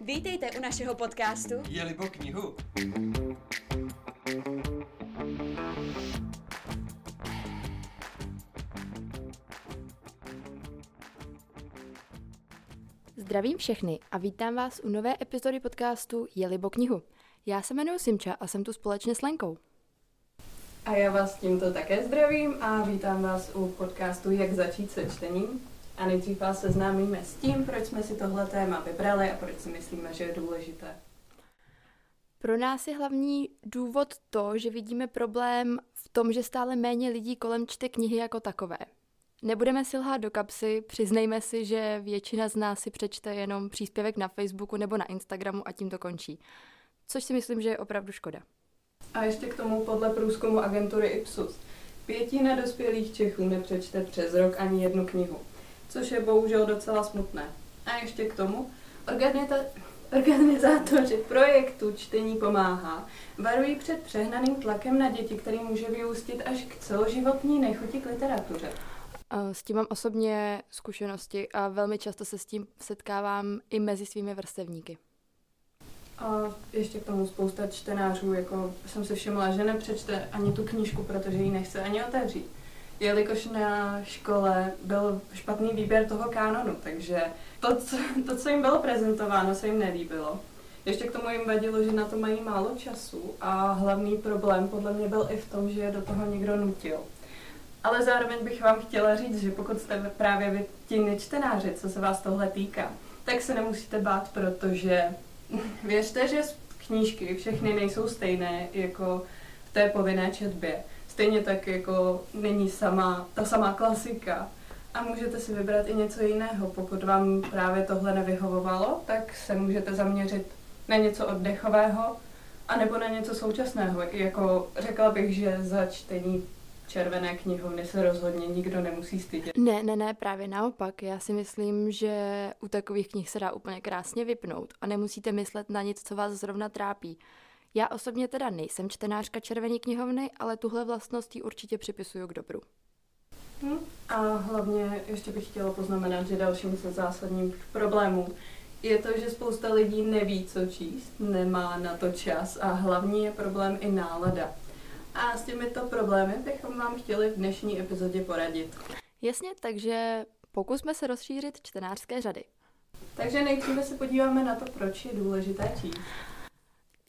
Vítejte u našeho podcastu Jeli po knihu. Zdravím všechny a vítám vás u nové epizody podcastu Jelibo knihu. Já se jmenuji Simča a jsem tu společně s Lenkou. A já vás tímto také zdravím a vítám vás u podcastu Jak začít se čtením. A nejdřív vás seznámíme s tím, proč jsme si tohle téma vybrali a proč si myslíme, že je důležité. Pro nás je hlavní důvod to, že vidíme problém v tom, že stále méně lidí kolem čte knihy jako takové. Nebudeme si lhát do kapsy, přiznejme si, že většina z nás si přečte jenom příspěvek na Facebooku nebo na Instagramu a tím to končí. Což si myslím, že je opravdu škoda. A ještě k tomu podle průzkumu agentury Ipsos. Pětina dospělých Čechů nepřečte přes rok ani jednu knihu, což je bohužel docela smutné. A ještě k tomu, organizátoři projektu Čtení pomáhá varují před přehnaným tlakem na děti, který může vyústit až k celoživotní nechuti k literatuře. S tím mám osobně zkušenosti a velmi často se s tím setkávám i mezi svými vrstevníky. A ještě k tomu spousta čtenářů, jako jsem si všimla, že nepřečte ani tu knížku, protože ji nechce ani otevřít. Jelikož na škole byl špatný výběr toho kánonu, takže to, co, to, co jim bylo prezentováno, se jim nelíbilo. Ještě k tomu jim vadilo, že na to mají málo času a hlavní problém podle mě byl i v tom, že je do toho někdo nutil. Ale zároveň bych vám chtěla říct, že pokud jste právě vy ti nečtenáři, co se vás tohle týká, tak se nemusíte bát, protože věřte, že knížky všechny nejsou stejné jako v té povinné četbě. Stejně tak jako není sama, ta samá klasika. A můžete si vybrat i něco jiného. Pokud vám právě tohle nevyhovovalo, tak se můžete zaměřit na něco oddechového, anebo na něco současného. Jako řekla bych, že za čtení červené knihovny se rozhodně nikdo nemusí stydět. Ne, ne, ne, právě naopak. Já si myslím, že u takových knih se dá úplně krásně vypnout a nemusíte myslet na nic, co vás zrovna trápí. Já osobně teda nejsem čtenářka červené knihovny, ale tuhle vlastnost ji určitě připisuju k dobru. Hm? A hlavně ještě bych chtěla poznamenat, že dalším ze zásadních problémů je to, že spousta lidí neví, co číst, nemá na to čas a hlavní je problém i nálada. A s těmito problémy bychom vám chtěli v dnešní epizodě poradit. Jasně, takže pokusme se rozšířit čtenářské řady. Takže nejdříve se podíváme na to, proč je důležité číst.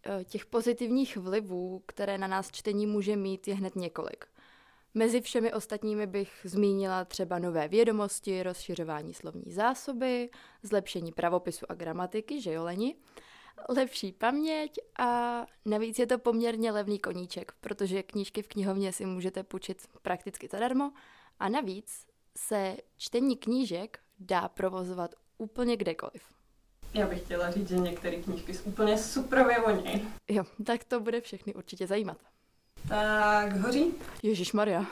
E, Těch pozitivních vlivů, které na nás čtení může mít, je hned několik. Mezi všemi ostatními bych zmínila třeba nové vědomosti, rozšiřování slovní zásoby, zlepšení pravopisu a gramatiky, že jo, Leni? Lepší paměť a navíc je to poměrně levný koníček, protože knížky v knihovně si můžete půjčit prakticky zadarmo a navíc se čtení knížek dá provozovat úplně kdekoliv. Já bych chtěla říct, že některé knížky jsou úplně super voní. Jo, tak to bude všechny určitě zajímat. Tak hoří? Ježíš Maria.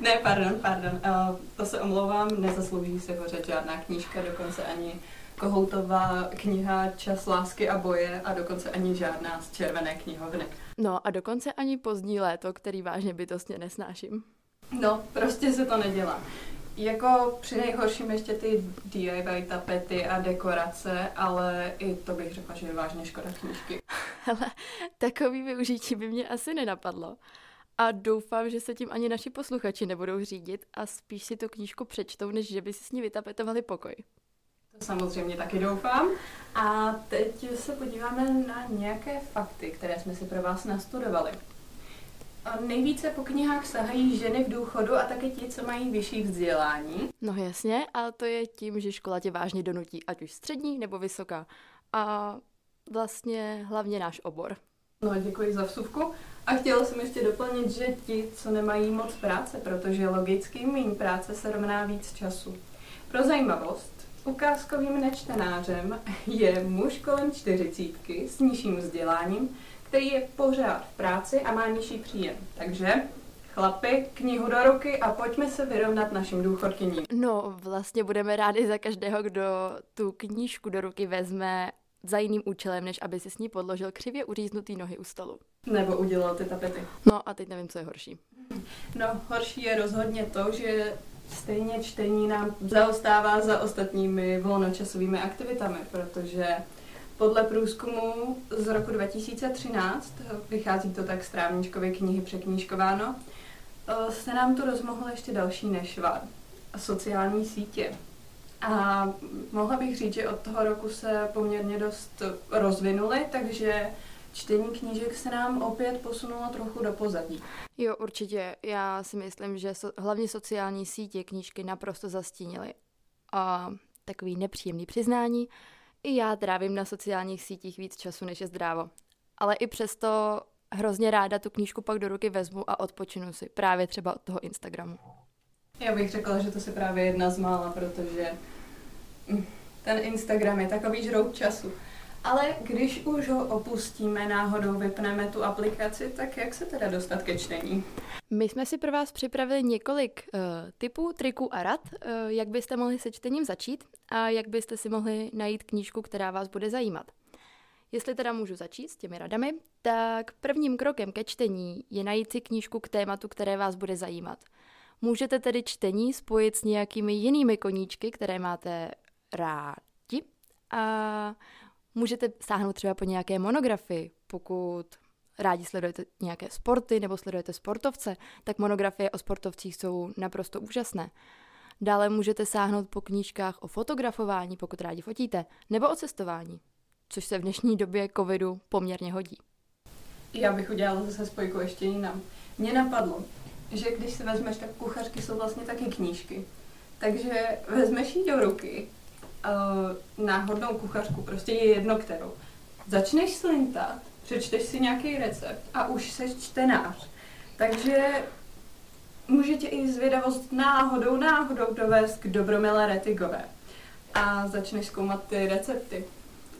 Ne, pardon, pardon. Uh, to se omlouvám, nezaslouží se hořet žádná knížka, dokonce ani Kohoutová kniha Čas lásky a boje a dokonce ani žádná z červené knihovny. No a dokonce ani pozdní léto, který vážně bytostně nesnáším. No, prostě se to nedělá. Jako při nejhorším ještě ty DIY tapety a dekorace, ale i to bych řekla, že je vážně škoda knížky. Ale takový využití by mě asi nenapadlo. A doufám, že se tím ani naši posluchači nebudou řídit a spíš si tu knížku přečtou, než že by si s ní vytapetovali pokoj. Samozřejmě taky doufám. A teď se podíváme na nějaké fakty, které jsme si pro vás nastudovali. A nejvíce po knihách sahají ženy v důchodu a také ti, co mají vyšší vzdělání. No jasně, ale to je tím, že škola tě vážně donutí, ať už střední nebo vysoká. A vlastně hlavně náš obor. No, děkuji za vsuvku. A chtěla jsem ještě doplnit, že ti, co nemají moc práce, protože logicky méně práce se rovná víc času. Pro zajímavost, ukázkovým nečtenářem je muž kolem čtyřicítky s nižším vzděláním, který je pořád v práci a má nižší příjem. Takže chlapi, knihu do ruky a pojďme se vyrovnat našim důchodkyním. No, vlastně budeme rádi za každého, kdo tu knížku do ruky vezme za jiným účelem, než aby si s ní podložil křivě uříznutý nohy u stolu. Nebo udělal ty tapety. No a teď nevím, co je horší. No, horší je rozhodně to, že stejně čtení nám zaostává za ostatními volnočasovými aktivitami, protože podle průzkumu z roku 2013, vychází to tak z Trávničkovy knihy překnížkováno, eh, se nám tu rozmohlo ještě další nešvar. Sociální sítě. A mohla bych říct, že od toho roku se poměrně dost rozvinuly, takže čtení knížek se nám opět posunulo trochu do pozadí. Jo, určitě. Já si myslím, že so, hlavně sociální sítě knížky naprosto zastínily. A takový nepříjemný přiznání, i já trávím na sociálních sítích víc času, než je zdrávo. Ale i přesto hrozně ráda tu knížku pak do ruky vezmu a odpočinu si, právě třeba od toho Instagramu. Já bych řekla, že to se právě jedna z mála, protože ten Instagram je takový žrout času. Ale když už ho opustíme, náhodou vypneme tu aplikaci, tak jak se teda dostat ke čtení? My jsme si pro vás připravili několik uh, typů, triků a rad, uh, jak byste mohli se čtením začít a jak byste si mohli najít knížku, která vás bude zajímat. Jestli teda můžu začít s těmi radami, tak prvním krokem ke čtení je najít si knížku k tématu, které vás bude zajímat. Můžete tedy čtení spojit s nějakými jinými koníčky, které máte rádi a můžete sáhnout třeba po nějaké monografii, pokud rádi sledujete nějaké sporty nebo sledujete sportovce, tak monografie o sportovcích jsou naprosto úžasné. Dále můžete sáhnout po knížkách o fotografování, pokud rádi fotíte, nebo o cestování, což se v dnešní době covidu poměrně hodí. Já bych udělala zase spojku ještě jinam. Mně napadlo, že když si vezmeš, tak kuchařky jsou vlastně taky knížky. Takže vezmeš ji do ruky, uh, náhodnou kuchařku, prostě je jedno kterou. Začneš slintat, přečteš si nějaký recept a už se čtenář. Takže může tě i zvědavost náhodou, náhodou dovést k dobromilé retigové. A začneš zkoumat ty recepty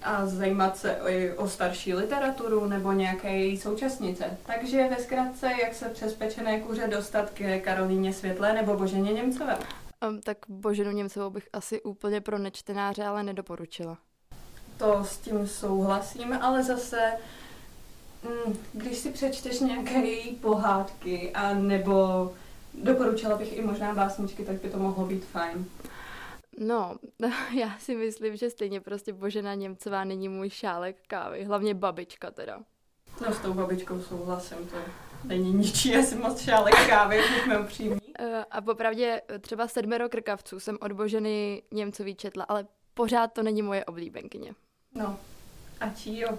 a zajímat se o, o starší literaturu nebo nějaké její současnice. Takže ve zkratce, jak se přes pečené kuře dostat ke Karolíně Světlé nebo Boženě Němcové. Um, tak Boženu Němcovou bych asi úplně pro nečtenáře ale nedoporučila. To s tím souhlasím, ale zase mm, když si přečteš nějaké její pohádky a nebo doporučila bych i možná básničky, tak by to mohlo být fajn. No, já si myslím, že stejně prostě Božena Němcová není můj šálek kávy, hlavně babička teda. No s tou babičkou souhlasím, to není ničí asi moc šálek kávy, buďme upřímní. Eh, a popravdě eh, třeba sedmero krkavců jsem od Boženy Němcový četla, ale pořád to není moje oblíbenkyně. No, a čí jo.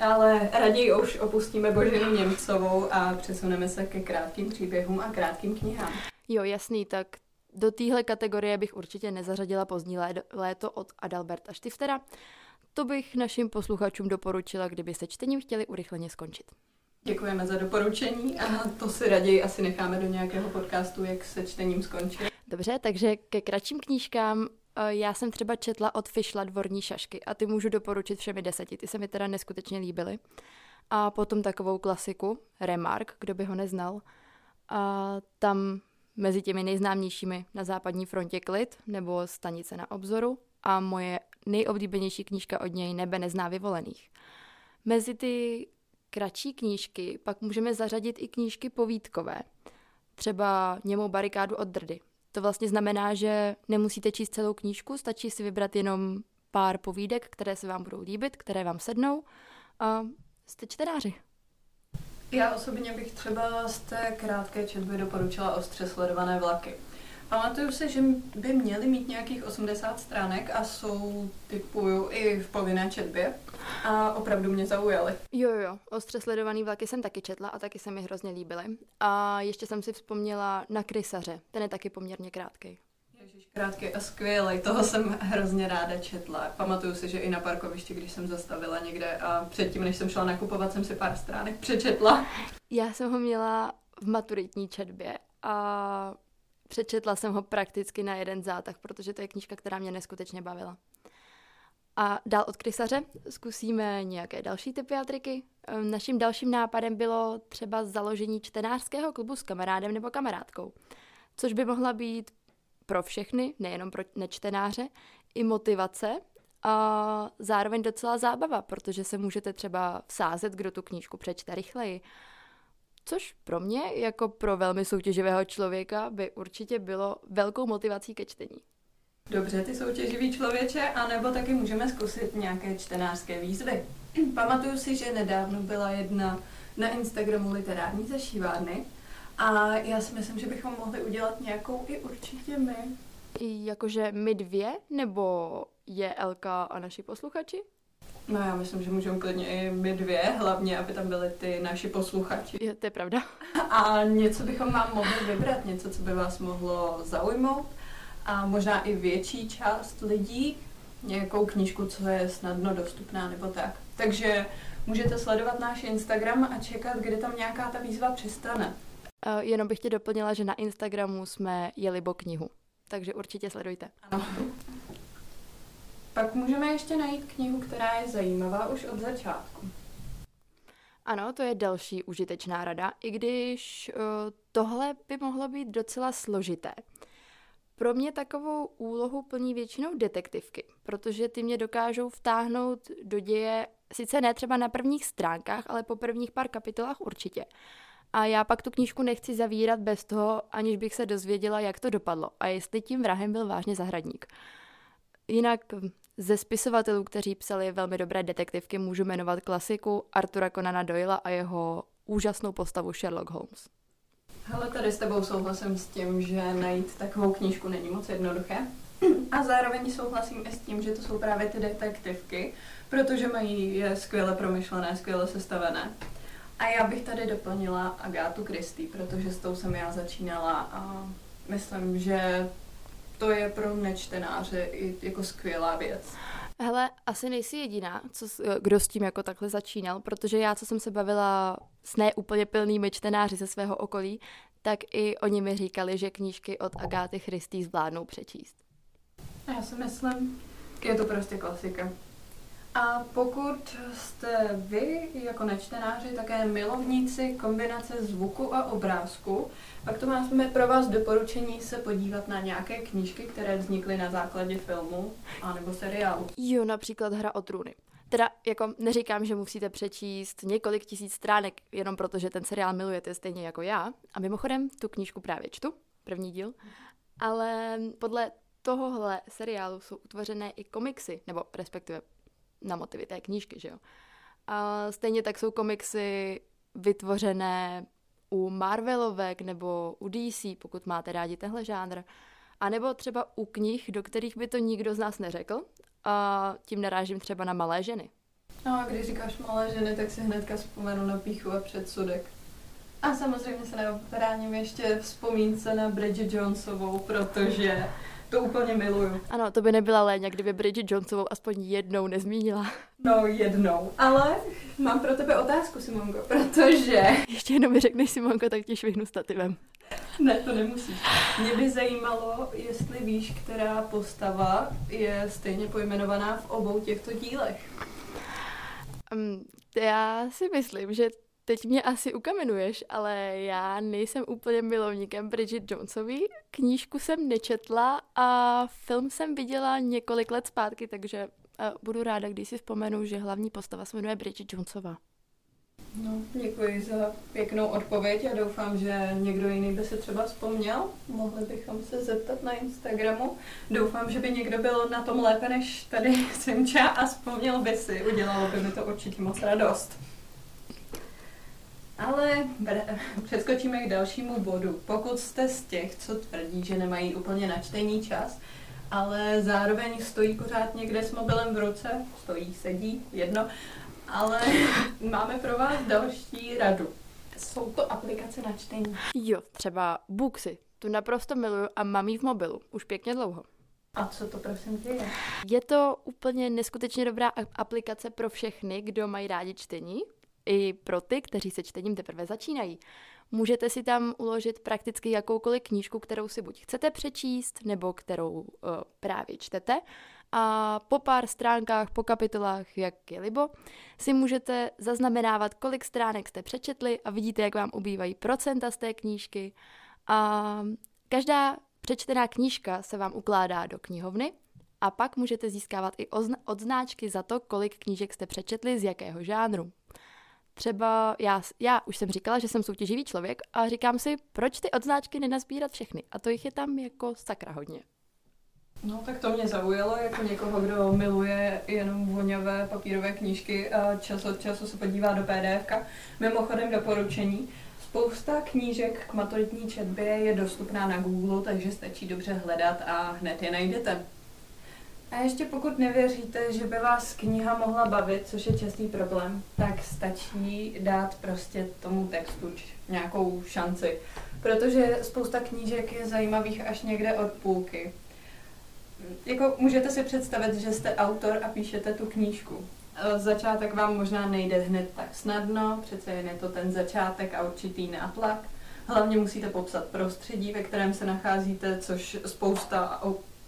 Ale raději už opustíme Boženu Němcovou a přesuneme se ke krátkým příběhům a krátkým knihám. Jo, jasný, tak do téhle kategorie bych určitě nezařadila pozdní léto od Adalberta Štiftera. To bych našim posluchačům doporučila, kdyby se čtením chtěli urychleně skončit. Děkujeme za doporučení a to si raději asi necháme do nějakého podcastu, jak se čtením skončí. Dobře, takže ke kratším knížkám eh, já jsem třeba četla od Fischla dvorní šašky a ty můžu doporučit všemi deseti, ty se mi teda neskutečně líbily. A potom takovou klasiku, Remark, kdo by ho neznal. A tam mezi těmi nejznámějšími na západní frontě Klid nebo Stanice na obzoru a moje nejoblíbenější knížka od něj Nebe nezná vyvolených. Mezi ty kratší knížky pak můžeme zařadit i knížky povídkové, třeba Němou barikádu od drdy. To vlastně znamená, že nemusíte číst celou knížku, stačí si vybrat jenom pár povídek, které se vám budou líbit, které vám sednou a jste čtenáři. Já osobně bych třeba z té krátké četby doporučila ostře sledované vlaky. Pamatuju se, že by měly mít nějakých 80 stránek a jsou typuju i v povinné četbě a opravdu mě zaujaly. Jo, jo, ostře sledovaný vlaky jsem taky četla a taky se mi hrozně líbily. A ještě jsem si vzpomněla na krysaře, ten je taky poměrně krátký. Ježiš, krátký a skvělý, toho jsem hrozně ráda četla. Pamatuju si, že i na parkovišti, když jsem zastavila někde a předtím, než jsem šla nakupovat, jsem si pár stránek přečetla. Já jsem ho měla v maturitní četbě a přečetla jsem ho prakticky na jeden zátah, protože to je knížka, která mě neskutečně bavila. A dál od krysaře zkusíme nějaké další typy a triky. Ehm, naším dalším nápadem bylo třeba založení čtenářského klubu s kamarádem nebo kamarádkou, což by mohla být pro všechny, nejenom pro nečtenáře, i motivace a zároveň docela zábava, protože se můžete třeba vsázet, kdo tu knížku přečte rychleji. Což pro mě, jako pro velmi soutěživého člověka, by určitě bylo velkou motivací ke čtení. Dobře, ty soutěživý člověče, anebo taky můžeme zkusit nějaké čtenářské výzvy. Pamatuju si, že nedávno byla jedna na Instagramu literární zašívárny a já si myslím, že bychom mohli udělat nějakou i určitě my. I jakože my dvě, nebo je Elka a naši posluchači? No já myslím, že můžeme klidně i my dvě, hlavně, aby tam byly ty naši posluchači. Je, to je pravda. A něco bychom vám mohli vybrat, něco, co by vás mohlo zaujmout a možná i větší část lidí, nějakou knížku, co je snadno dostupná nebo tak. Takže můžete sledovat náš Instagram a čekat, kdy tam nějaká ta výzva přistane. Jenom bych tě doplnila, že na Instagramu jsme Jelibo knihu, takže určitě sledujte. Ano. Pak můžeme ještě najít knihu, která je zajímavá už od začátku. Ano, to je další užitečná rada, i když uh, tohle by mohlo být docela složité. Pro mě takovou úlohu plní většinou detektivky, protože ty mě dokážou vtáhnout do děje, sice ne třeba na prvních stránkách, ale po prvních pár kapitolách určitě. A já pak tu knížku nechci zavírat bez toho, aniž bych se dozvěděla, jak to dopadlo a jestli tím vrahem byl vážně zahradník. Jinak ze spisovatelů, kteří psali velmi dobré detektivky, můžu jmenovat klasiku Artura Conana Doyla a jeho úžasnou postavu Sherlock Holmes. Hele, tady s tebou souhlasím s tím, že najít takovou knížku není moc jednoduché. A zároveň souhlasím i s tím, že to jsou právě ty detektivky, protože mají je skvěle promyšlené, skvěle sestavené. A já bych tady doplnila Agátu Christie, protože s tou jsem já začínala a myslím, že to je pro nečtenáře jako skvělá věc. Hele, asi nejsi jediná, co, kdo s tím jako takhle začínal, protože já, co jsem se bavila s neúplně plnými čtenáři ze svého okolí, tak i oni mi říkali, že knížky od Agáty Christy zvládnou přečíst. Já si myslím, je to prostě klasika. A pokud jste vy jako nečtenáři také milovníci kombinace zvuku a obrázku, pak to máme pro vás doporučení se podívat na nějaké knížky, které vznikly na základě filmu anebo seriálu. Jo, například Hra o trůny. Teda jako neříkám, že musíte přečíst několik tisíc stránek, jenom protože ten seriál milujete stejně jako já. A mimochodem, tu knížku právě čtu, první díl. Ale podle tohohle seriálu jsou utvořené i komiksy, nebo respektive na motivy té knížky, že jo. A stejně tak jsou komiksy vytvořené u Marvelovek nebo u DC, pokud máte rádi tenhle žánr. A nebo třeba u knih, do kterých by to nikdo z nás neřekl. A tím narážím třeba na malé ženy. No a když říkáš malé ženy, tak si hnedka vzpomenu na píchu a předsudek. A samozřejmě se neobráním ještě vzpomínce na Bridget Jonesovou, protože to úplně miluju. Ano, to by nebyla léně, kdyby Bridget Jonesovou aspoň jednou nezmínila. No, jednou. Ale mám pro tebe otázku, Simonko, protože... Ještě jenom mi řekneš, Simonko, tak ti švihnu stativem. Ne, to nemusíš. Mě by zajímalo, jestli víš, která postava je stejně pojmenovaná v obou těchto dílech. Um, já si myslím, že teď mě asi ukamenuješ, ale já nejsem úplně milovníkem Bridget Jonesový. Knížku jsem nečetla a film jsem viděla několik let zpátky, takže uh, budu ráda, když si vzpomenu, že hlavní postava se jmenuje Bridget Jonesová. No, děkuji za pěknou odpověď a doufám, že někdo jiný by se třeba vzpomněl. Mohli bychom se zeptat na Instagramu. Doufám, že by někdo byl na tom lépe než tady Simča a vzpomněl by si. Udělalo by mi to určitě moc radost. Ale přeskočíme k dalšímu bodu. Pokud jste z těch, co tvrdí, že nemají úplně načtení čas, ale zároveň stojí pořád někde s mobilem v ruce, stojí, sedí, jedno, ale máme pro vás další radu. Jsou to aplikace na čtení. Jo, třeba Booksy. Tu naprosto miluju a mám jí v mobilu. Už pěkně dlouho. A co to prosím tě je? Je to úplně neskutečně dobrá aplikace pro všechny, kdo mají rádi čtení, i pro ty, kteří se čtením teprve začínají. Můžete si tam uložit prakticky jakoukoliv knížku, kterou si buď chcete přečíst, nebo kterou uh, právě čtete. A po pár stránkách, po kapitolách, jak je libo, si můžete zaznamenávat, kolik stránek jste přečetli a vidíte, jak vám ubývají procenta z té knížky. A každá přečtená knížka se vám ukládá do knihovny a pak můžete získávat i odznáčky za to, kolik knížek jste přečetli, z jakého žánru. Třeba já, já už jsem říkala, že jsem soutěživý člověk a říkám si, proč ty odznáčky nenazbírat všechny. A to jich je tam jako sakra hodně. No tak to mě zaujalo jako někoho, kdo miluje jenom voňavé papírové knížky a čas od času se podívá do PDF. Mimochodem doporučení. Spousta knížek k maturitní četbě je dostupná na Google, takže stačí dobře hledat a hned je najdete. A ještě pokud nevěříte, že by vás kniha mohla bavit, což je častý problém, tak stačí dát prostě tomu textu nějakou šanci. Protože spousta knížek je zajímavých až někde od půlky. Jako můžete si představit, že jste autor a píšete tu knížku. Začátek vám možná nejde hned tak snadno, přece jen je to ten začátek a určitý nátlak. Hlavně musíte popsat prostředí, ve kterém se nacházíte, což spousta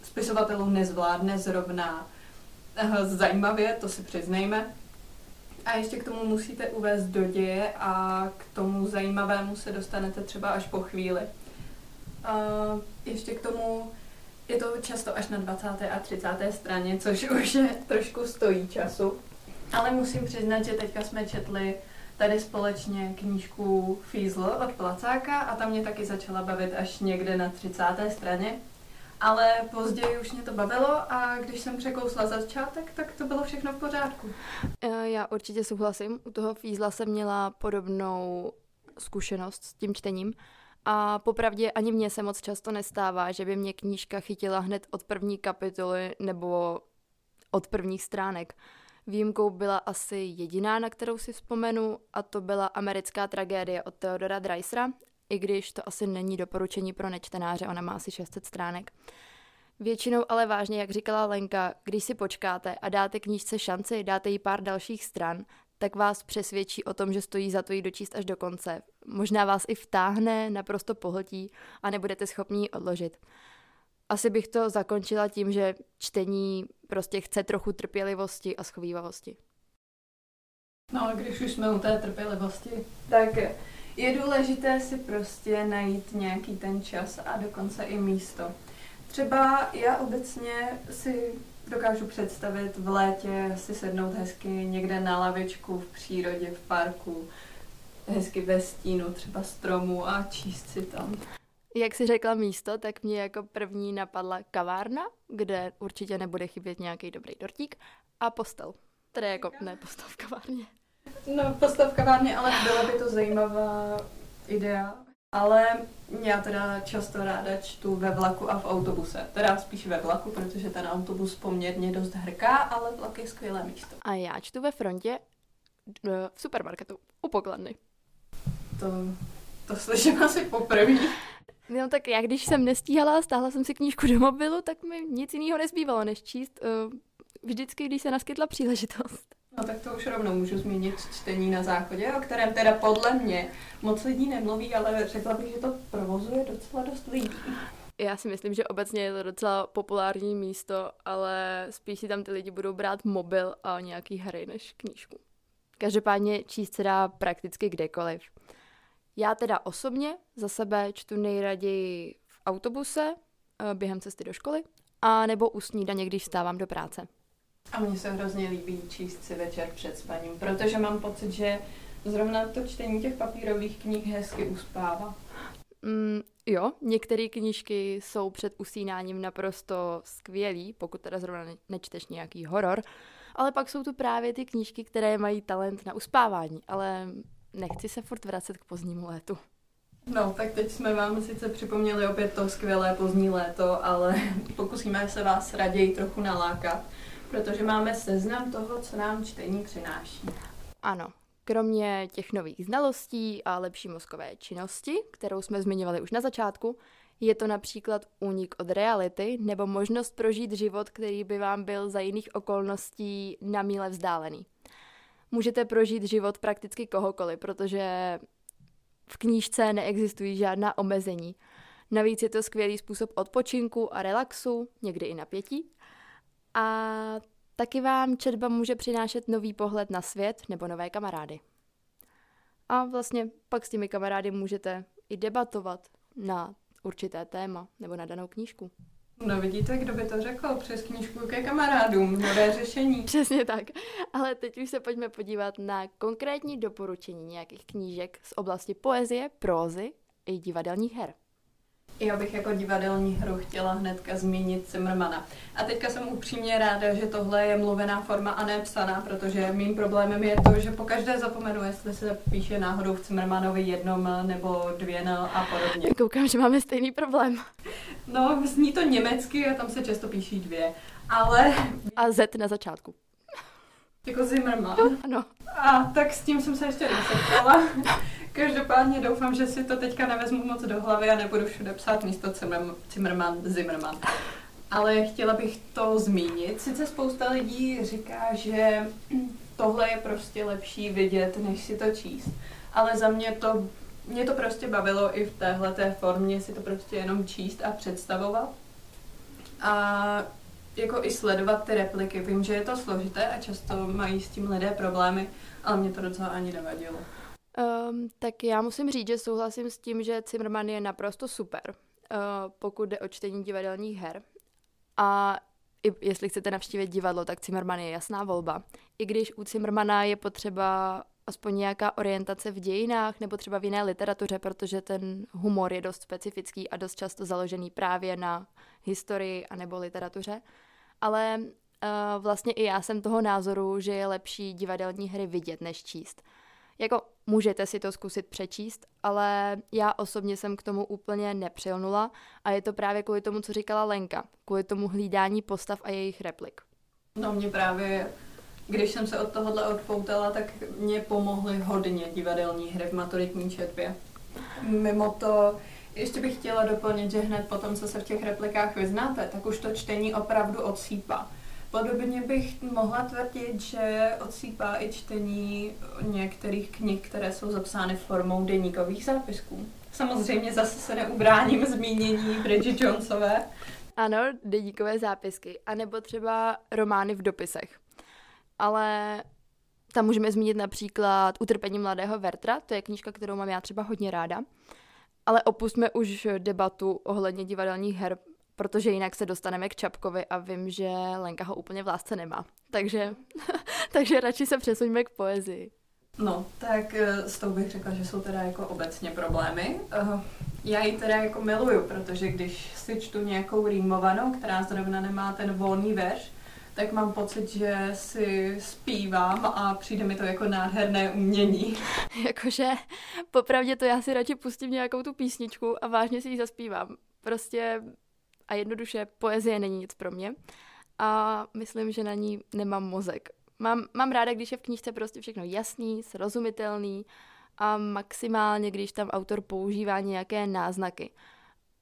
spisovatelů nezvládne zrovna eh, zajímavě, to si přiznejme. A ještě k tomu musíte uvést do děje a k tomu zajímavému se dostanete třeba až po chvíli. A ještě k tomu je to často až na 20. a 30. straně, což už je trošku stojí času. Ale musím přiznat, že teďka jsme četli tady společně knížku Fízl od Placáka a tam mě taky začala bavit až někde na 30. straně ale později už mě to bavilo a když jsem překousla začátek, tak to bylo všechno v pořádku. Eh, já určitě souhlasím. U toho Fízla jsem měla podobnou zkušenost s tím čtením. A popravdě ani mně se moc často nestává, že by mě knížka chytila hned od první kapitoly nebo od prvních stránek. Výjimkou byla asi jediná, na kterou si vzpomenu, a to byla americká tragédie od Theodora Dreisera i když to asi není doporučení pro nečtenáře, ona má asi 600 stránek. Většinou ale vážně, jak říkala Lenka, když si počkáte a dáte knížce šanci, dáte jí pár dalších stran, tak vás přesvědčí o tom, že stojí za to jí dočíst až do konce. Možná vás i vtáhne, naprosto pohltí a nebudete schopni ji odložit. Asi bych to zakončila tím, že čtení prostě chce trochu trpělivosti a schovývavosti. No a když už jsme u té trpělivosti, tak je důležité si prostě najít nějaký ten čas a dokonce i místo. Třeba já obecně si dokážu představit v létě si sednout hezky někde na lavičku v přírodě, v parku, hezky ve stínu třeba stromu a číst si tam. Jak si řekla místo, tak mě jako první napadla kavárna, kde určitě nebude chybět nějaký dobrý dortík a postel. Tedy jako ne postel v kavárně. No, postav kavárně, ale byla by to zajímavá idea. Ale já teda často ráda čtu ve vlaku a v autobuse. Teda spíš ve vlaku, protože ten autobus poměrně dost hrká, ale vlak je skvělé místo. A já čtu ve frontě v supermarketu, u pokladny. To, to slyším asi poprvé. No tak já, když jsem nestíhala a stáhla jsem si knížku do mobilu, tak mi nic jiného nezbývalo, než číst uh, vždycky, když se naskytla příležitost. No tak to už rovnou můžu zmínit čtení na záchodě, o kterém teda podle mě moc lidí nemluví, ale řekla bych, že to provozuje docela dost lidí. Já si myslím, že obecně je to docela populární místo, ale spíš si tam ty lidi budou brát mobil a nějaký hry než knížku. Každopádně číst se dá prakticky kdekoliv. Já teda osobně za sebe čtu nejraději v autobuse eh, během cesty do školy a nebo u snídaně, když vstávám do práce. A mně se hrozně líbí číst si večer před spaním, protože mám pocit, že zrovna to čtení těch papírových knih hezky uspává. Mm, jo, některé knížky jsou před usínáním naprosto skvělý, pokud teda zrovna nečteš nějaký horor, ale pak jsou tu právě ty knížky, které mají talent na uspávání, ale nechci se furt vracet k pozdnímu létu. No, tak teď jsme vám sice připomněli opět to skvělé pozdní léto, ale pokusíme se vás raději trochu nalákat protože máme seznam toho, co nám čtení přináší. Ano, kromě těch nových znalostí a lepší mozkové činnosti, kterou jsme zmiňovali už na začátku, je to například únik od reality nebo možnost prožít život, který by vám byl za jiných okolností na míle vzdálený. Můžete prožít život prakticky kohokoliv, protože v knížce neexistují žádná omezení. Navíc je to skvělý způsob odpočinku a relaxu, někdy i napětí. A taky vám četba může přinášet nový pohled na svět nebo nové kamarády. A vlastně pak s těmi kamarády můžete i debatovat na určité téma nebo na danou knížku. No vidíte, kdo by to řekl, přes knížku ke kamarádům, nové řešení. Přesně tak. Ale teď už se pojďme podívat na konkrétní doporučení nějakých knížek z oblasti poezie, prózy i divadelních her. Já bych jako divadelní hru chtěla hnedka zmínit Zimmermana. A teďka jsem upřímně ráda, že tohle je mluvená forma a ne psaná, protože mým problémem je to, že po každé zapomenu, jestli se píše náhodou v Zimmermanovi jednom nebo dvě no a podobně. Koukám, že máme stejný problém. No, zní to německy a tam se často píší dvě. Ale... A Z na začátku. Jako Zimmerman. Ano. A tak s tím jsem se ještě nesetkala. Každopádně doufám, že si to teďka nevezmu moc do hlavy a nebudu všude psát místo Zimmerman, Zimmerman. Ale chtěla bych to zmínit. Sice spousta lidí říká, že tohle je prostě lepší vidět, než si to číst. Ale za mě to, mě to prostě bavilo i v téhle té formě si to prostě jenom číst a představovat. A jako i sledovat ty repliky. Vím, že je to složité a často mají s tím lidé problémy, ale mě to docela ani nevadilo. Um, tak já musím říct, že souhlasím s tím, že Zimmerman je naprosto super, uh, pokud jde o čtení divadelních her. A i jestli chcete navštívit divadlo, tak Zimmerman je jasná volba. I když u Zimmermana je potřeba aspoň nějaká orientace v dějinách nebo třeba v jiné literatuře, protože ten humor je dost specifický a dost často založený právě na historii a nebo literatuře. Ale uh, vlastně i já jsem toho názoru, že je lepší divadelní hry vidět než číst. Jako můžete si to zkusit přečíst, ale já osobně jsem k tomu úplně nepřilnula a je to právě kvůli tomu, co říkala Lenka, kvůli tomu hlídání postav a jejich replik. No mě právě, když jsem se od tohohle odpoutala, tak mě pomohly hodně divadelní hry v maturitní četbě. Mimo to, ještě bych chtěla doplnit, že hned po tom, co se v těch replikách vyznáte, tak už to čtení opravdu odsýpá. Podobně bych mohla tvrdit, že odsýpá i čtení některých knih, které jsou zapsány formou deníkových zápisků. Samozřejmě zase se neubráním zmínění Bridget Jonesové. Ano, deníkové zápisky, anebo třeba romány v dopisech. Ale tam můžeme zmínit například Utrpení mladého Vertra, to je knížka, kterou mám já třeba hodně ráda. Ale opustme už debatu ohledně divadelních her, protože jinak se dostaneme k Čapkovi a vím, že Lenka ho úplně v lásce nemá. Takže, takže radši se přesuňme k poezii. No, tak eh, s tou bych řekla, že jsou teda jako obecně problémy. Eh, já ji teda jako miluju, protože když si čtu nějakou rýmovanou, která zrovna nemá ten volný verš, tak mám pocit, že si zpívám a přijde mi to jako nádherné umění. Jakože popravdě to já si radši pustím nějakou tu písničku a vážně si ji zaspívám. Prostě a jednoduše poezie není nic pro mě a myslím, že na ní nemám mozek. Mám, mám ráda, když je v knížce prostě všechno jasný, srozumitelný a maximálně, když tam autor používá nějaké náznaky.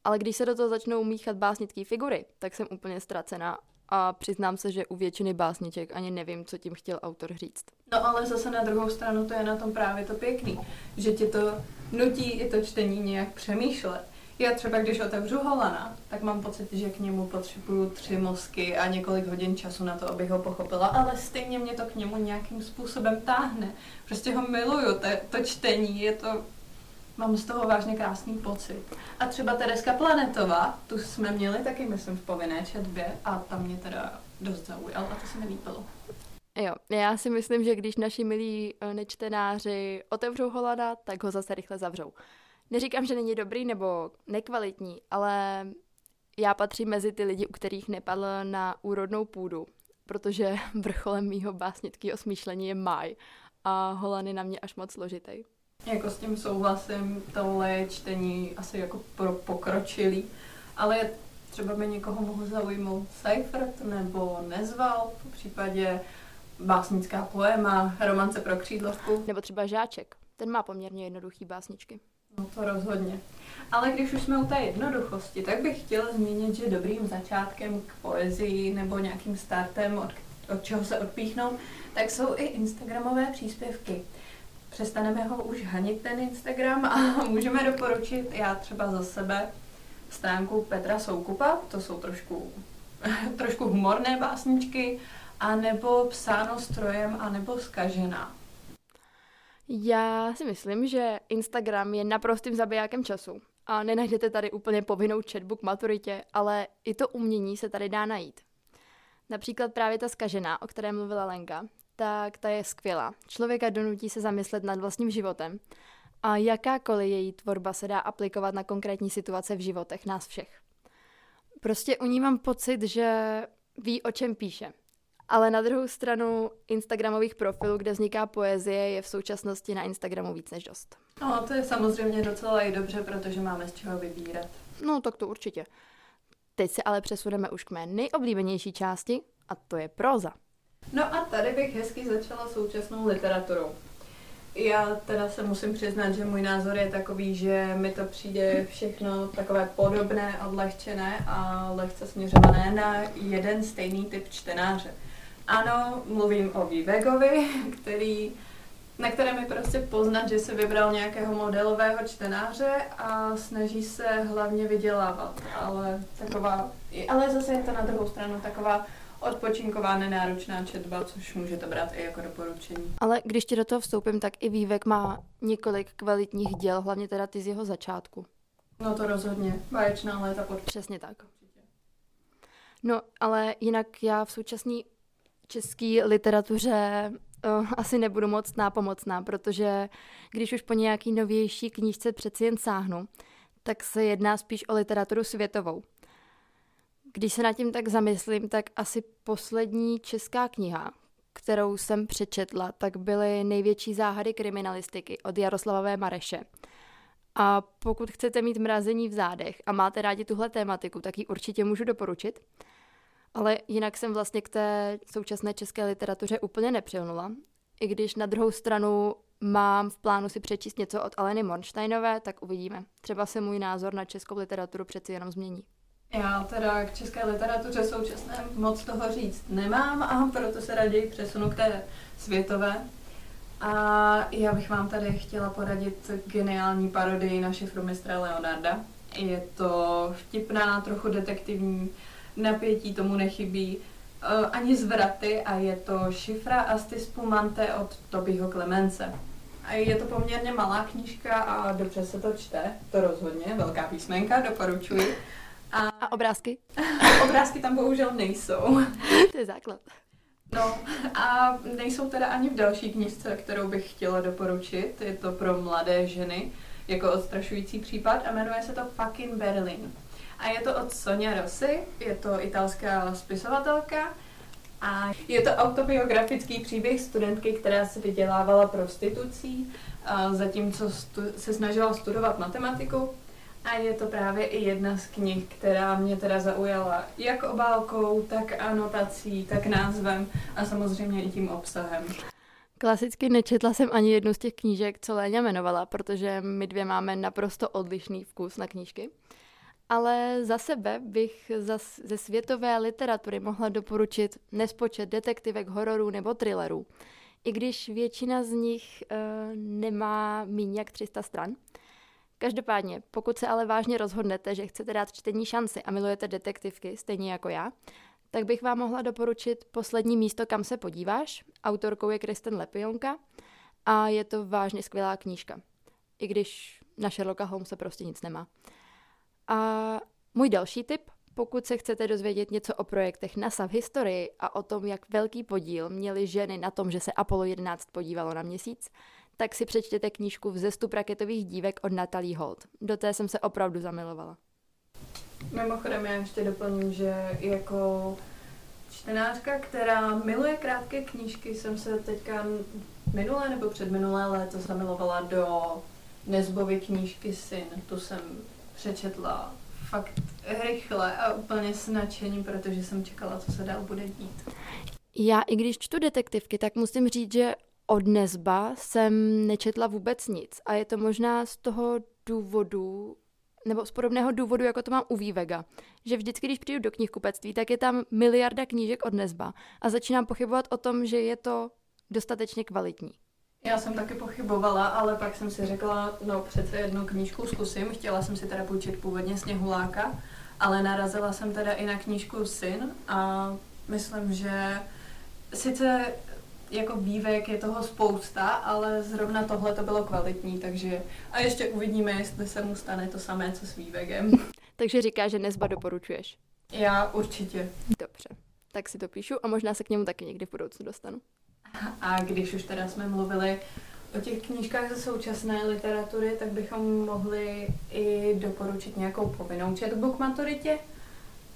Ale když se do toho začnou míchat básnické figury, tak jsem úplně ztracená a přiznám se, že u většiny básniček ani nevím, co tím chtěl autor říct. No ale zase na druhou stranu to je na tom právě to pěkný, že ti to nutí i to čtení nějak přemýšlet. Já třeba, když otevřu Holana, tak mám pocit, že k němu potřebuju tři mozky a několik hodin času na to, abych ho pochopila, ale stejně mě to k němu nějakým způsobem táhne. Prostě ho miluju, to, to čtení, je to, mám z toho vážně krásný pocit. A třeba Tereska Planetová, tu jsme měli taky, myslím, v povinné četbě a tam mě teda dost zaujal a to se mi líbilo. Jo, já si myslím, že když naši milí eh, nečtenáři otevřou Holana, tak ho zase rychle zavřou. Neříkám, že není dobrý nebo nekvalitní, ale já patřím mezi ty lidi, u kterých nepadl na úrodnou půdu, protože vrcholem mýho básnického smýšlení je máj a Holan je na mě až moc složitý. Jako s tím souhlasím, tohle čtení asi jako pro pokročilý, ale třeba by někoho mohl zaujmout Seifert nebo Nezval, v případě básnická poema, romance pro křídlovku. Nebo třeba Žáček, ten má poměrně jednoduchý básničky. No to rozhodně. Ale když už jsme u té jednoduchosti, tak bych chtěla zmínit, že dobrým začátkem k poezii nebo nějakým startem, od, od čeho se odpíchnout, tak jsou i Instagramové příspěvky. Přestaneme ho už hanit ten Instagram a můžeme doporučit, já třeba za sebe, stránku Petra Soukupa, to jsou trošku, trošku humorné básničky, a nebo psáno strojem, a nebo skažená. Já si myslím, že Instagram je naprostým zabijákem času A nenajdete tady úplně povinnou četbu k maturitě, ale i to umění se tady dá najít. Například právě ta skažená, o které mluvila Lenka, tak ta je skvělá. Člověka donutí se zamyslet nad vlastním životem a jakákoliv její tvorba se dá aplikovat na konkrétní situace v životech nás všech. Prostě u ní mám pocit, že ví, o čem píše. Ale na druhou stranu Instagramových profilů, kde vzniká poezie, je v současnosti na Instagramu víc než dost. No, to je samozřejmě docela i dobře, protože máme z čeho vybírat. No, tak to určitě. Teď se ale přesuneme už k mé nejoblíbenější části, a to je proza. No a tady bych hezky začala současnou literaturou. Já teda se musím přiznat, že můj názor je takový, že mi to přijde všechno takové podobné, odlehčené a lehce směřované na jeden stejný typ čtenáře. Ano, mluvím o Vývegovi, který, na kterém je prostě poznat, že se vybral nějakého modelového čtenáře a snaží se hlavně vydělávat. Ale, taková, ale zase je to na druhou stranu taková odpočinková nenáročná četba, což můžete brát i jako doporučení. Ale když ti do toho vstoupím, tak i Vývek má několik kvalitních děl, hlavně teda ty z jeho začátku. No to rozhodně. Báječná léta pod... Přesně tak. No, ale jinak já v současné české literatuře uh, asi nebudu moc nápomocná, protože když už po nějaký novější knížce přeci jen sáhnu, tak se jedná spíš o literaturu světovou. Když se nad tím tak zamyslím, tak asi poslední česká kniha, kterou jsem přečetla, tak byly největší záhady kriminalistiky od Jaroslava Mareše. A pokud chcete mít mrazení v zádech a máte rádi tuhle tématiku, tak ji určitě můžu doporučit. Ale jinak jsem vlastně k té současné české literatuře úplně nepřilnula. I když na druhou stranu mám v plánu si přečíst něco od Aleny Mornsteinové, tak uvidíme. Třeba se můj názor na českou literaturu přeci jenom změní. Já teda k české literatuře současné moc toho říct nemám a proto se raději přesunu k té světové. A já bych vám tady chtěla poradit geniální parodii na šifru mistra Leonarda. Je to vtipná, trochu detektivní, napětí tomu nechybí, uh, ani zvraty a je to šifra Asti Spumante od Tobyho Klemence. A je to poměrně malá knížka a dobře se to čte, to rozhodně, velká písmenka, doporučuji. A, a obrázky? obrázky tam bohužel nejsou. to je základ. No a nejsou teda ani v další knižce, kterou bych chtěla doporučit. Je to pro mladé ženy jako odstrašující případ a jmenuje se to Fucking Berlin. A je to od Sonia Rossi, je to italská spisovatelka a je to autobiografický příběh studentky, která se vydělávala prostitucí, zatímco se snažila studovat matematiku a je to právě i jedna z knih, která mě teda zaujala jak obálkou, tak anotací, tak názvem a samozřejmě i tím obsahem. Klasicky nečetla jsem ani jednu z těch knížek, co Léňa jmenovala, protože my dvě máme naprosto odlišný vkus na knížky. Ale za sebe bych ze světové literatury mohla doporučit nespočet detektivek, hororů nebo thrillerů. I když většina z nich uh, nemá méně jak 300 stran. Každopádně, pokud se ale vážně rozhodnete, že chcete dát čtení šanci a milujete detektivky, stejně jako já, tak bych vám mohla doporučit Poslední místo, kam se podíváš. Autorkou je Kristen Lepionka a je to vážně skvělá knížka. I když na Sherlocka Holmesa prostě nic nemá. A můj další tip, pokud se chcete dozvědět něco o projektech NASA v historii a o tom, jak velký podíl měly ženy na tom, že se Apollo 11 podívalo na měsíc, tak si přečtěte knížku Vzestup raketových dívek od Natalie Holt. Do té jsem se opravdu zamilovala. Mimochodem já ještě doplním, že jako čtenářka, která miluje krátké knížky, jsem se teďka minulé nebo předminulé léto zamilovala do Nezbovy knížky Syn. Tu jsem přečetla fakt rychle a úplně s nadšením, protože jsem čekala, co se dál bude dít. Já i když čtu detektivky, tak musím říct, že od Nezba jsem nečetla vůbec nic a je to možná z toho důvodu, nebo z podobného důvodu, jako to mám u Vývega, že vždycky, když přijdu do knihkupectví, tak je tam miliarda knížek od Nezba a začínám pochybovat o tom, že je to dostatečně kvalitní. Já jsem taky pochybovala, ale pak jsem si řekla, no přece jednu knížku zkusím. Chtěla jsem si teda půjčit původně Sněhuláka, ale narazila jsem teda i na knížku Syn a myslím, že sice jako vývek je toho spousta, ale zrovna tohle to bylo kvalitní, takže a ještě uvidíme, jestli se mu stane to samé, co s vývegem. Takže říká, že Nezba doporučuješ. Já určitě. Dobře, tak si to píšu a možná se k němu taky někdy v budoucnu dostanu. A když už teda jsme mluvili o těch knížkách ze současné literatury, tak bychom mohli i doporučit nějakou povinnou četbu k maturitě.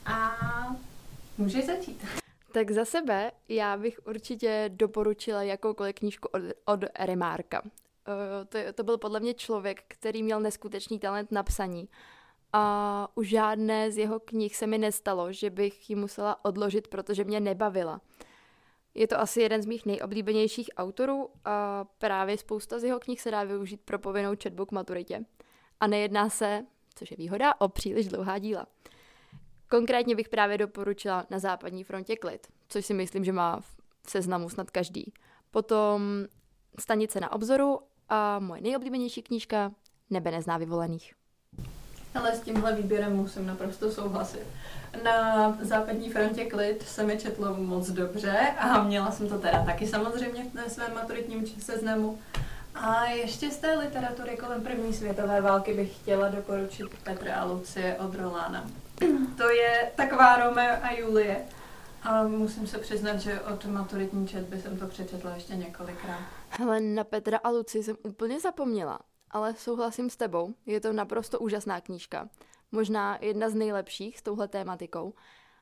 A můžeš začít. Tak za sebe já bych určitě doporučila jakoukoliv knížku od, od Remarka. Eh, to, to byl podle mě člověk, který měl neskutečný talent na psaní. A u žádné z jeho knih se mi nestalo, že bych ji musela odložit, protože mě nebavila. Je to asi jeden z mých nejoblíbenějších autorů a právě spousta z jeho knih se dá využít pro povinnou četbu k maturitě. A nejedná se, což je výhoda, o příliš dlouhá díla. Konkrétně bych právě doporučila na západní frontě klid, což si myslím, že má v seznamu snad každý. Potom Stanice na obzoru a moje nejoblíbenější knížka Nebe nezná vyvolených. Ale s tímhle výběrem musím naprosto souhlasit. Na západní frontě klid se mi četlo moc dobře a měla jsem to teda taky samozřejmě na svém maturitním seznamu. A ještě z té literatury kolem první světové války bych chtěla doporučit Petra a Lucie od Rolána. To je taková Romeo a Julie. A musím se přiznat, že od maturitní četby jsem to přečetla ještě několikrát. Hele, na Petra a Luci jsem úplně zapomněla, ale souhlasím s tebou, je to naprosto úžasná knížka. Možná jedna z nejlepších s touhle tématikou.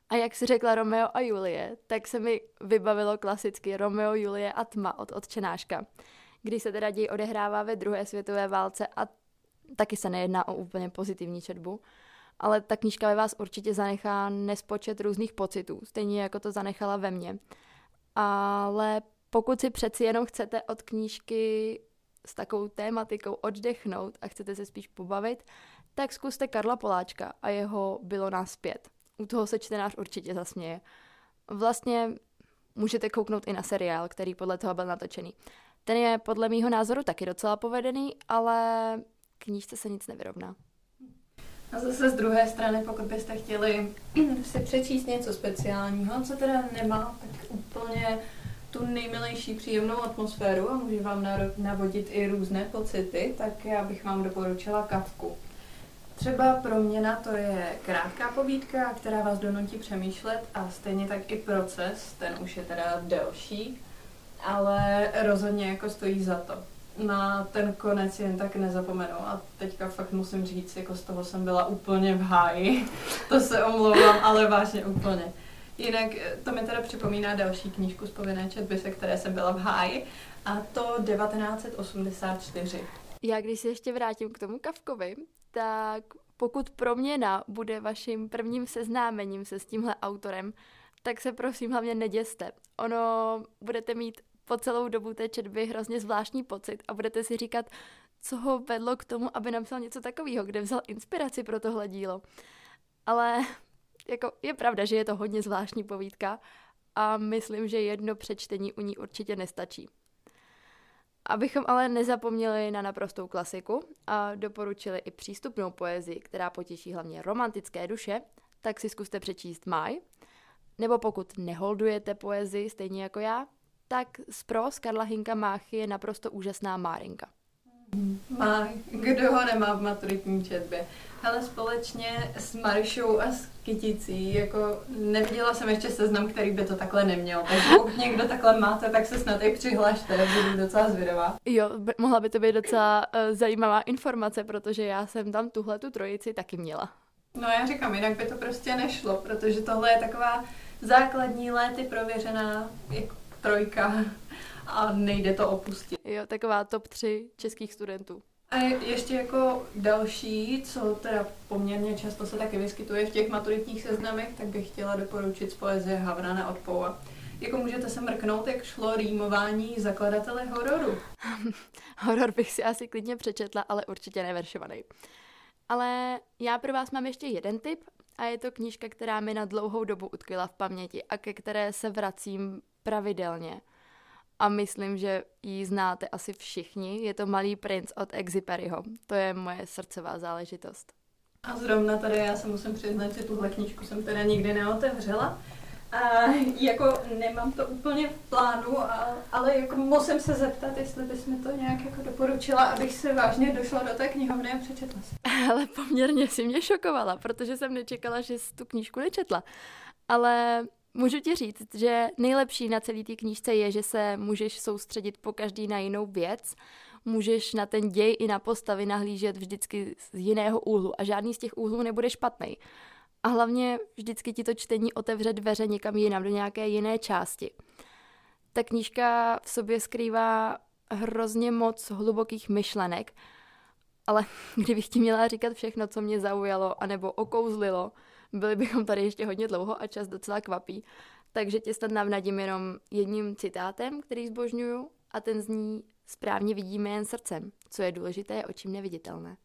A jak si řekla Romeo a Julie, tak se mi vybavilo klasicky Romeo, Julie a tma od odčenáška, kdy se teda děj odehrává ve druhé světové válce a taky se nejedná o úplně pozitivní četbu ale ta knížka ve vás určitě zanechá nespočet různých pocitů, stejně jako to zanechala ve mně. Ale pokud si přeci jenom chcete od knížky s takovou tématikou oddechnout a chcete se spíš pobavit, tak zkuste Karla Poláčka a jeho Bylo nás pět. U toho se čtenář určitě zasměje. Vlastně můžete kouknout i na seriál, který podle toho byl natočený. Ten je podle mýho názoru taky docela povedený, ale knížce se nic nevyrovná. A zase z druhé strany, pokud byste chtěli si přečíst něco speciálního, co teda nemá, tak úplně tu nejmilejší příjemnou atmosféru a může vám navodit i různé pocity, tak já bych vám doporučila kavku. Třeba proměna to je krátká povídka, která vás donutí přemýšlet a stejně tak i proces, ten už je teda delší, ale rozhodně jako stojí za to na ten konec jen tak nezapomenu. A teďka fakt musím říct, jako z toho jsem byla úplně v háji. to se omlouvám, ale vážně úplně. Jinak eh, to mi teda připomíná další knížku z povinné četby, se které jsem byla v háji, a to 1984. Já když se ještě vrátím k tomu Kavkovi, tak pokud proměna bude vaším prvním seznámením se s tímhle autorem, tak se prosím hlavně neděste. Ono budete mít po celou dobu té četby hrozně zvláštní pocit a budete si říkat, co ho vedlo k tomu, aby napsal něco takového, kde vzal inspiraci pro tohle dílo. Ale jako je pravda, že je to hodně zvláštní povídka a myslím, že jedno přečtení u ní určitě nestačí. Abychom ale nezapomněli na naprostou klasiku a doporučili i přístupnou poezii, která potěší hlavně romantické duše, tak si zkuste přečíst Maj. Nebo pokud neholdujete poezii stejně jako já, tak z pros Karla Hinka Máchy je naprosto úžasná Márinka. Má, kdo ho nemá v maturitní četbě. Ale společně s Marišou a s Kyticí, jako neviděla jsem ještě seznam, který by to takhle neměl. Takže pokud někdo takhle máte, tak se snad i přihlašte, budu docela zvědavá. Jo, mohla by to být docela uh, zajímavá informace, protože já jsem tam tuhle tu trojici taky měla. No já říkám, jinak by to prostě nešlo, protože tohle je taková základní léty prověřená jako trojka a nejde to opustit. Jo, taková top 3 českých studentů. A ještě jako další, co teda poměrně často se taky vyskytuje v těch maturitních seznamech, tak bych chtěla doporučit z poezie Havrana od Poua. Jako můžete se mrknout, jak šlo rýmování zakladatele hororu. Horor bych si asi klidně přečetla, ale určitě neveršovaný. Ale já pro vás mám ještě jeden tip a je to knížka, která mi na dlouhou dobu utkvěla v paměti a ke které se vracím pravidelně. A myslím, že ji znáte asi všichni. Je to Malý princ od Exiperiho. To je moje srdcová záležitost. A zrovna tady já se musím přiznat, že tuhle knížku jsem teda nikdy neotevřela. A jako nemám to úplně v plánu, a, ale jako musím se zeptat, jestli bys mi to nějak jako doporučila, abych se vážně došla do té knihovny a přečetla si. Ale poměrně si mě šokovala, protože jsem nečekala, že jsi tu knížku nečetla. Ale můžu ti říct, že nejlepší na celé té knížce je, že se můžeš soustředit po každý na jinou věc, můžeš na ten děj i na postavy nahlížet vždycky z jiného úhlu a žádný z těch úhlů nebude špatný. A hlavně vždycky ti to čtení otevře dveře někam jinam, do nějaké jiné části. Ta knížka v sobě skrývá hrozně moc hlubokých myšlenek, ale kdybych ti měla říkat všechno, co mě zaujalo anebo okouzlilo, byli bychom tady ještě hodně dlouho a čas docela kvapí. Takže tě snad navnadím jenom jedním citátem, který zbožňuju a ten zní správně vidíme jen srdcem. Co je důležité, je očím neviditelné.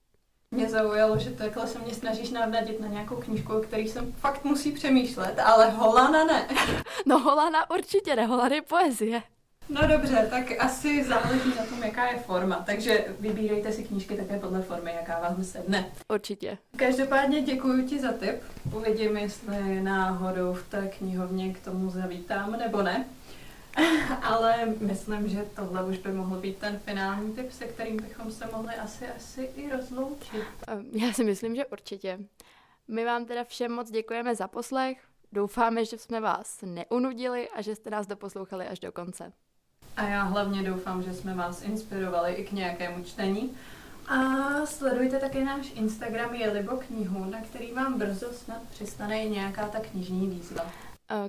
Mě zaujalo, že takhle se mě snažíš navnadit na nějakou knížku, o který jsem fakt musí přemýšlet, ale Holana ne. No Holana určitě ne, Holana je poezie. No dobře, tak asi záleží na tom, jaká je forma, takže vybírejte si knížky také podle formy, jaká vám sedne. Určitě. Každopádně děkuji ti za tip. Uvidím, jestli náhodou v té knihovně k tomu zavítám nebo ne. Ale myslím, že tohle už by mohl být ten finální tip, se kterým bychom se mohli asi, asi i rozloučit. Já si myslím, že určitě. My vám teda všem moc děkujeme za poslech. Doufáme, že jsme vás neunudili a že jste nás doposlouchali až do konce. A já hlavně doufám, že jsme vás inspirovali i k nějakému čtení. A sledujte také náš Instagram Jelibo knihu, na který vám brzo snad přistane i nějaká ta knižní výzva.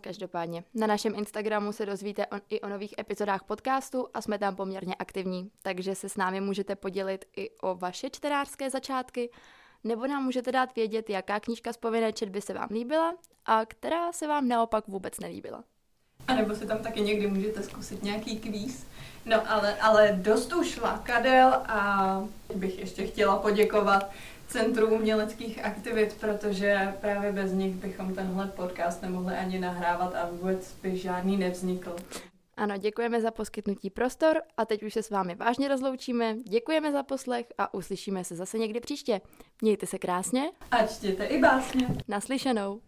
Každopádně, na našem Instagramu se dozvíte o, i o nových epizodách podcastu a jsme tam poměrně aktivní, takže se s námi můžete podělit i o vaše čtenářské začátky, nebo nám můžete dát vědět, jaká knížka z povinné četby se vám líbila a která se vám naopak vůbec nelíbila. A nebo si tam taky někdy můžete zkusit nějaký kvíz. No ale, ale dost už lakadel a bych ještě chtěla poděkovat Centru uměleckých aktivit, protože právě bez nich bychom tenhle podcast nemohli ani nahrávat a vůbec by žádný nevznikl. Ano, děkujeme za poskytnutí prostor a teď už se s vámi vážně rozloučíme. Děkujeme za poslech a uslyšíme se zase někdy příště. Mějte se krásně, A čtěte i básně. naslyšenou.